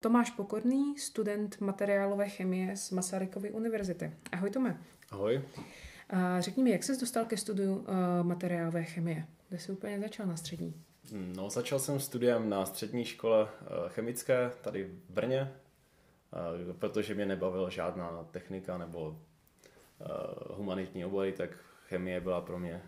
Tomáš Pokorný, student materiálové chemie z Masarykovy univerzity. Ahoj Tome. Ahoj. Řekni mi, jak jsi dostal ke studiu eh, materiálové chemie? Kde jsi úplně začal na střední? No, začal jsem studiem na střední škole eh, chemické tady v Brně, eh, protože mě nebavila žádná technika nebo humanitní obory, tak chemie byla pro mě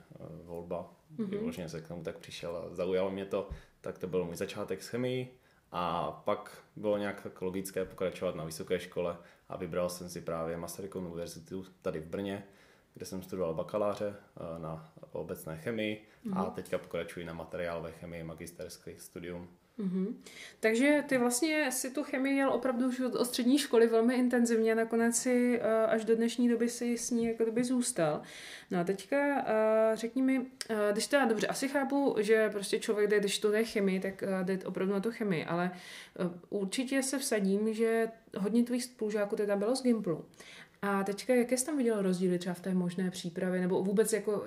volba. Mm-hmm. Vyloženě se k tomu tak přišel a zaujalo mě to, tak to byl můj začátek s chemií. A pak bylo nějak tak logické pokračovat na vysoké škole a vybral jsem si právě Masarykovu univerzitu tady v Brně, kde jsem studoval bakaláře eh, na obecné chemii mm-hmm. a mhm. teďka pokračuji na materiálové chemii magisterský studium. Mm-hmm. Takže ty vlastně si tu chemii jel opravdu už od střední školy velmi intenzivně, nakonec si uh, až do dnešní doby si s ní jako doby zůstal. No a teďka uh, řekni mi, když teda dobře, asi chápu, že prostě člověk jde, když to jde chemii, tak jde opravdu na tu chemii, ale určitě se vsadím, že hodně tvých spolužáků teda bylo z Gimplu. A teďka, jaké jsi tam viděl rozdíly třeba v té možné přípravě, nebo vůbec jako,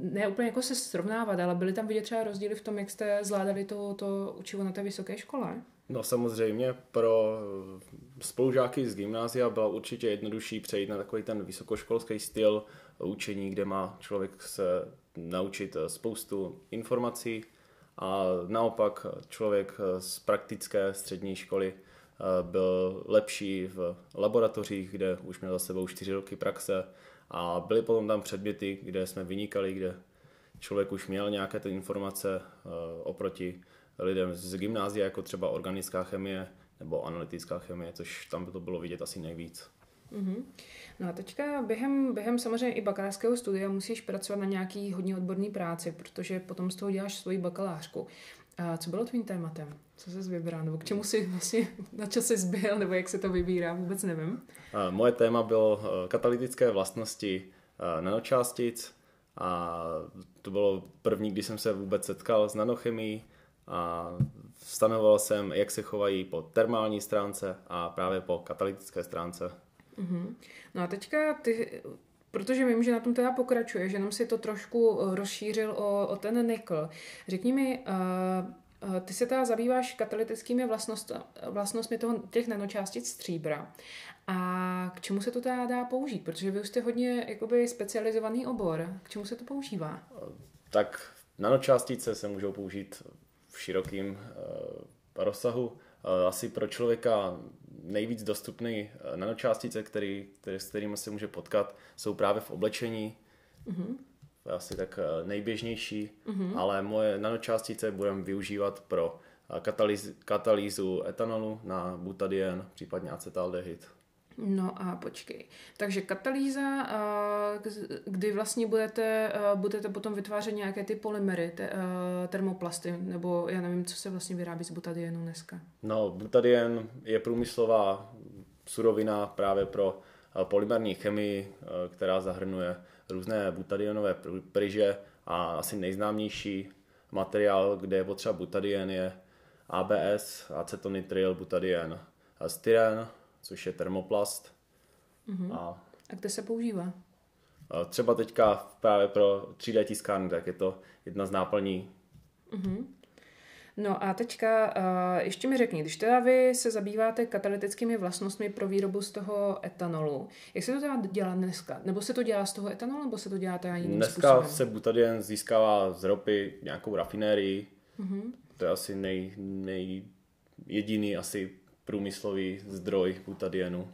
ne úplně jako se srovnávat, ale byly tam vidět třeba rozdíly v tom, jak jste zvládali to, to učivo na té vysoké škole? No samozřejmě pro spolužáky z gymnázia bylo určitě jednodušší přejít na takový ten vysokoškolský styl učení, kde má člověk se naučit spoustu informací a naopak člověk z praktické střední školy byl lepší v laboratořích, kde už měl za sebou čtyři roky praxe a byly potom tam předměty, kde jsme vynikali, kde člověk už měl nějaké ty informace eh, oproti lidem z gymnázia, jako třeba organická chemie nebo analytická chemie, což tam by to bylo vidět asi nejvíc. Mm-hmm. No a teďka během, během samozřejmě i bakalářského studia musíš pracovat na nějaký hodně odborný práci, protože potom z toho děláš svoji bakalářku. A co bylo tvým tématem? Co jsi vybral? Nebo k čemu jsi vlastně, na čo jsi zbyl, nebo jak se to vybírá? Vůbec nevím. A moje téma bylo eh, katalytické vlastnosti eh, nanočástic a to bylo první, kdy jsem se vůbec setkal s nanochemií a stanoval jsem, jak se chovají po termální stránce a právě po katalytické stránce. Mm-hmm. No a teďka ty Protože vím, že na tom teda pokračuje, že jenom si to trošku eh, rozšířil o, o ten nikl. Řekni mi, uh, uh, ty se teda zabýváš katalytickými vlastnost, vlastnostmi toho, těch nanočástic stříbra. A k čemu se to teda dá použít? Protože vy už jste hodně jakoby specializovaný obor. K čemu se to používá? Tak nanočástice se můžou použít v širokém uh, rozsahu. Uh, asi pro člověka nejvíc dostupné eh, nanočástice, který, který, s kterými se může potkat, jsou právě v oblečení. Mm-hmm. To je asi tak eh, nejběžnější, mm-hmm. ale moje nanočástice budeme využívat pro eh, katalýz, katalýzu etanolu na butadien, případně acetaldehyd. No a počkej. Takže katalýza, kdy vlastně budete, budete potom vytvářet nějaké ty polymery, te, termoplasty, nebo já nevím, co se vlastně vyrábí z butadienu dneska. No, butadien je průmyslová surovina právě pro polymerní chemii, která zahrnuje různé butadionové pryže a asi nejznámější materiál, kde je potřeba butadien, je ABS, acetonitril, butadien, styren, což je termoplast. Mm-hmm. A, a kde se používá? Třeba teďka právě pro 3D tiskárny, tak je to jedna z náplní. Mm-hmm. No a teďka uh, ještě mi řekni, když teda vy se zabýváte katalytickými vlastnostmi pro výrobu z toho etanolu, jak se to teda dělá dneska? Nebo se to dělá z toho etanolu, nebo se to dělá teda jiným Dneska způsobem? se butadien získává z ropy nějakou rafinérii. Mm-hmm. To je asi nej, nej jediný asi průmyslový zdroj butadienu.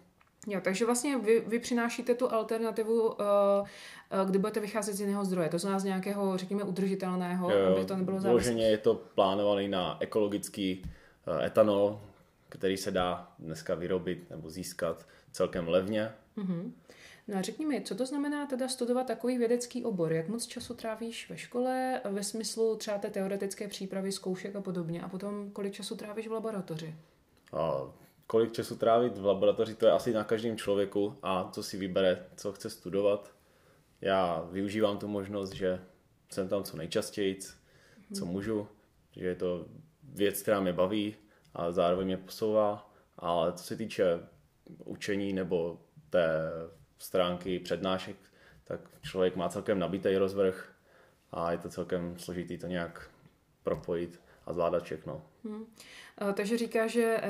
Jo, takže vlastně vy, vy přinášíte tu alternativu, uh, uh, kdy budete vycházet z jiného zdroje, to znamená z nějakého, řekněme, udržitelného, jo, aby to nebylo závislé. je to plánovaný na ekologický uh, etanol, který se dá dneska vyrobit nebo získat celkem levně. Mm-hmm. No a řekni mi, co to znamená teda studovat takový vědecký obor? Jak moc času trávíš ve škole ve smyslu třeba té teoretické přípravy, zkoušek a podobně? A potom kolik času trávíš v laboratoři? Kolik času trávit v laboratoři, to je asi na každém člověku a co si vybere, co chce studovat. Já využívám tu možnost, že jsem tam co nejčastěji, co můžu, že je to věc, která mě baví a zároveň mě posouvá. Ale co se týče učení nebo té stránky přednášek, tak člověk má celkem nabitý rozvrh a je to celkem složitý to nějak propojit. A zvládat všechno. Hmm. Takže říká, že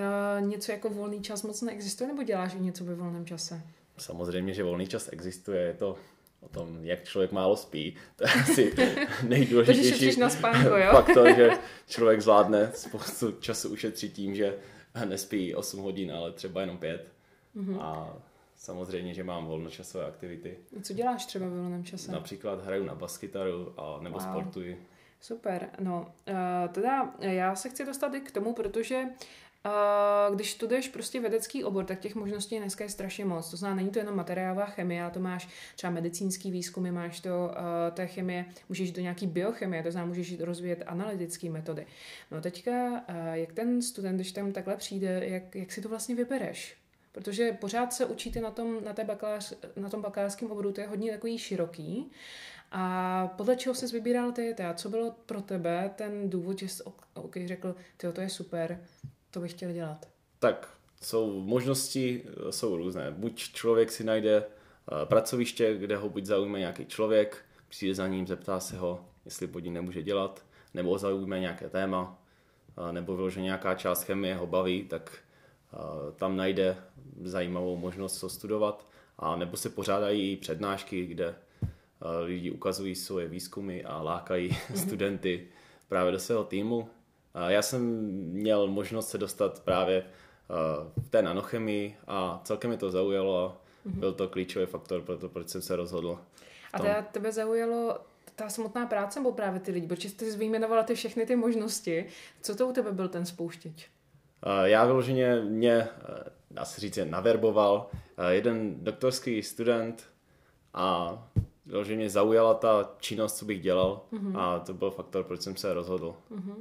uh, něco jako volný čas moc neexistuje, nebo děláš něco ve volném čase? Samozřejmě, že volný čas existuje, je to o tom, jak člověk málo spí. To je asi nejdůležitější na spánku, jo? faktor, že člověk zvládne spoustu času ušetřit tím, že nespí 8 hodin, ale třeba jenom 5. Mm-hmm. A samozřejmě, že mám volnočasové aktivity. Co děláš třeba v volném čase? Například hraju na baskytaru a nebo wow. sportuji. Super, no, uh, teda já se chci dostat i k tomu, protože Uh, když studuješ prostě vědecký obor, tak těch možností dneska je strašně moc. To znamená, není to jenom materiálová chemie, to máš třeba medicínský výzkumy, máš to, té chemie, můžeš do nějaký biochemie, to znamená, můžeš rozvíjet analytické metody. No teďka, jak ten student, když tam takhle přijde, jak, jak si to vlastně vybereš? Protože pořád se učíte na tom, na té bakalář, na tom bakalářském oboru, to je hodně takový široký. A podle čeho jsi vybíral ty a co bylo pro tebe ten důvod, že jsi okay, řekl, ty to je super, to bych chtěl dělat? Tak jsou možnosti, jsou různé. Buď člověk si najde eh, pracoviště, kde ho buď zaujme nějaký člověk, přijde za ním, zeptá se ho, jestli pod ním nemůže dělat, nebo zaujme nějaké téma, eh, nebo vyloženě nějaká část chemie ho baví, tak eh, tam najde zajímavou možnost co studovat, a nebo se pořádají přednášky, kde lidi ukazují svoje výzkumy a lákají mm-hmm. studenty právě do svého týmu. Já jsem měl možnost se dostat právě v té nanochemii a celkem mi to zaujalo a mm-hmm. byl to klíčový faktor pro to, proč jsem se rozhodl. A teda tebe zaujalo ta samotná práce nebo právě ty lidi? Protože jsi vyjmenovala ty všechny ty možnosti. Co to u tebe byl ten spouštěč? Já vyloženě mě, dá se říct, naverboval jeden doktorský student a že mě zaujala ta činnost, co bych dělal mm-hmm. a to byl faktor, proč jsem se rozhodl. Mm-hmm.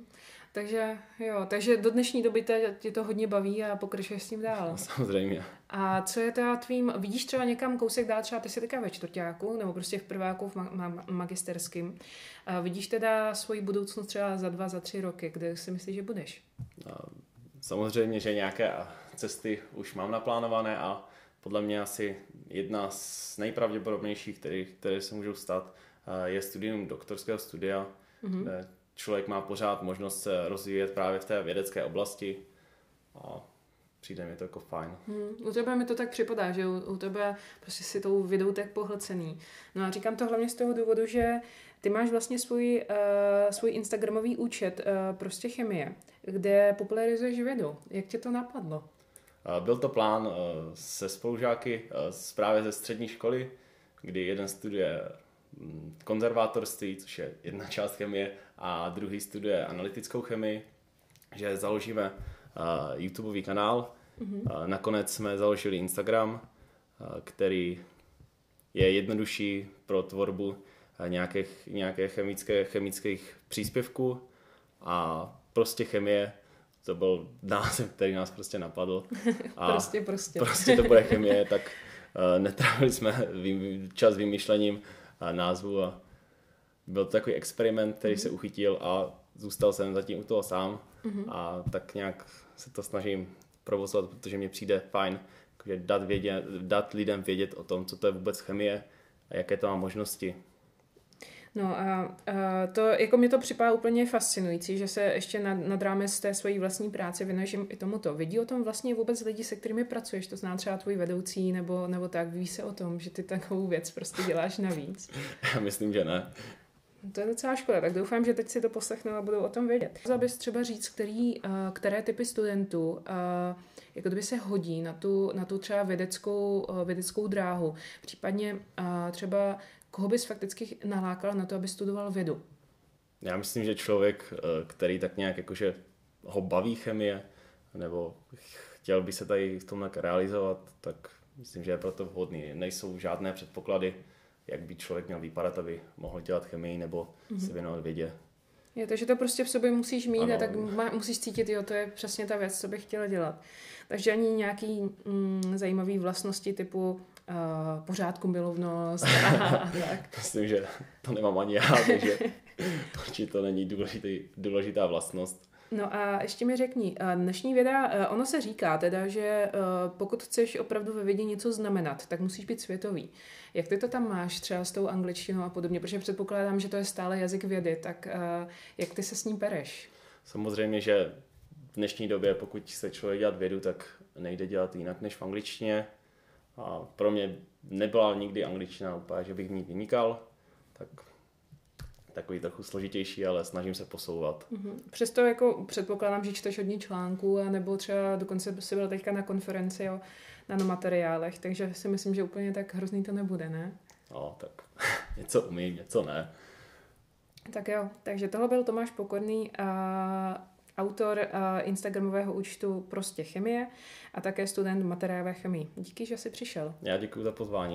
Takže jo, takže do dnešní doby tě, tě to hodně baví a pokračuješ s tím dál. Samozřejmě. A co je teda tvým, vidíš třeba někam kousek dál, třeba ty jsi teďka ve čtvrtáku, nebo prostě v prváku v ma- ma- magisterském. A vidíš teda svoji budoucnost třeba za dva, za tři roky, kde si myslíš, že budeš? Samozřejmě, že nějaké cesty už mám naplánované a podle mě asi jedna z nejpravděpodobnějších, které, které se můžou stát, eh, je studium doktorského studia, mm-hmm. kde člověk má pořád možnost se rozvíjet právě v té vědecké oblasti a přijde mi to jako fajn. Hmm, u tebe mi to tak připadá, že u, u tebe prostě si tou vědou tak pohlcený. No a říkám to hlavně z toho důvodu, že ty máš vlastně svůj, uh, svůj Instagramový účet uh, prostě chemie, kde popularizuješ vědu. Jak tě to napadlo? Byl to plán uh, se spolužáky uh, právě ze střední školy, kdy jeden studuje mm, konzervátorství, což je jedna část chemie, a druhý studuje analytickou chemii, že založíme YouTubeový kanál. Mm-hmm. Nakonec jsme založili Instagram, který je jednodušší pro tvorbu nějakých, nějaké chemické, chemických příspěvků a prostě chemie, to byl název, který nás prostě napadl. A prostě, prostě. Prostě to bude chemie, tak uh, netrávili jsme čas vymýšlením uh, názvu a byl to takový experiment, který mm-hmm. se uchytil a zůstal jsem zatím u toho sám mm-hmm. a tak nějak se to snažím provozovat, protože mi přijde fajn dát, vědět, dát lidem vědět o tom, co to je vůbec chemie a jaké to má možnosti. No a, a to, jako mě to připadá úplně fascinující, že se ještě nad, nad rámec té své vlastní práce věnuješ i tomuto. Vidí o tom vlastně vůbec lidi, se kterými pracuješ, to zná třeba tvůj vedoucí nebo, nebo tak, ví se o tom, že ty takovou věc prostě děláš navíc? Já myslím, že ne. To je docela škoda, tak doufám, že teď si to poslechnou a budou o tom vědět. Chtěla bys třeba říct, který, které typy studentů jako kdyby se hodí na tu, na tu třeba vědeckou, vědeckou dráhu, případně třeba koho bys fakticky nalákal na to, aby studoval vědu? Já myslím, že člověk, který tak nějak jakože ho baví chemie, nebo chtěl by se tady v tom realizovat, tak myslím, že je proto vhodný. Nejsou žádné předpoklady, jak by člověk měl vypadat, aby mohl dělat chemii nebo mm-hmm. se věnovat vědě. Je, takže to prostě v sobě musíš mít ano. a tak má, musíš cítit, jo, to je přesně ta věc, co bych chtěla dělat. Takže ani nějaký mm, zajímavý vlastnosti typu uh, pořádku milovnost a, a tak. Myslím, že to nemám ani já, takže určitě to není důležitý, důležitá vlastnost. No a ještě mi řekni, dnešní věda, ono se říká teda, že pokud chceš opravdu ve vědě něco znamenat, tak musíš být světový. Jak ty to tam máš třeba s tou angličtinou a podobně? Protože předpokládám, že to je stále jazyk vědy, tak jak ty se s ním pereš? Samozřejmě, že v dnešní době, pokud se člověk dělat vědu, tak nejde dělat jinak než v angličtině. A pro mě nebyla nikdy angličtina úplně, že bych v ní vynikal, tak takový trochu složitější, ale snažím se posouvat. Mm-hmm. Přesto jako předpokládám, že čteš hodně článků, nebo třeba dokonce si byl teďka na konferenci o nanomateriálech, takže si myslím, že úplně tak hrozný to nebude, ne? No, tak něco umím, něco ne. Tak jo, takže tohle byl Tomáš Pokorný, a autor a Instagramového účtu Prostě chemie a také student materiálové chemii. Díky, že jsi přišel. Já děkuji za pozvání.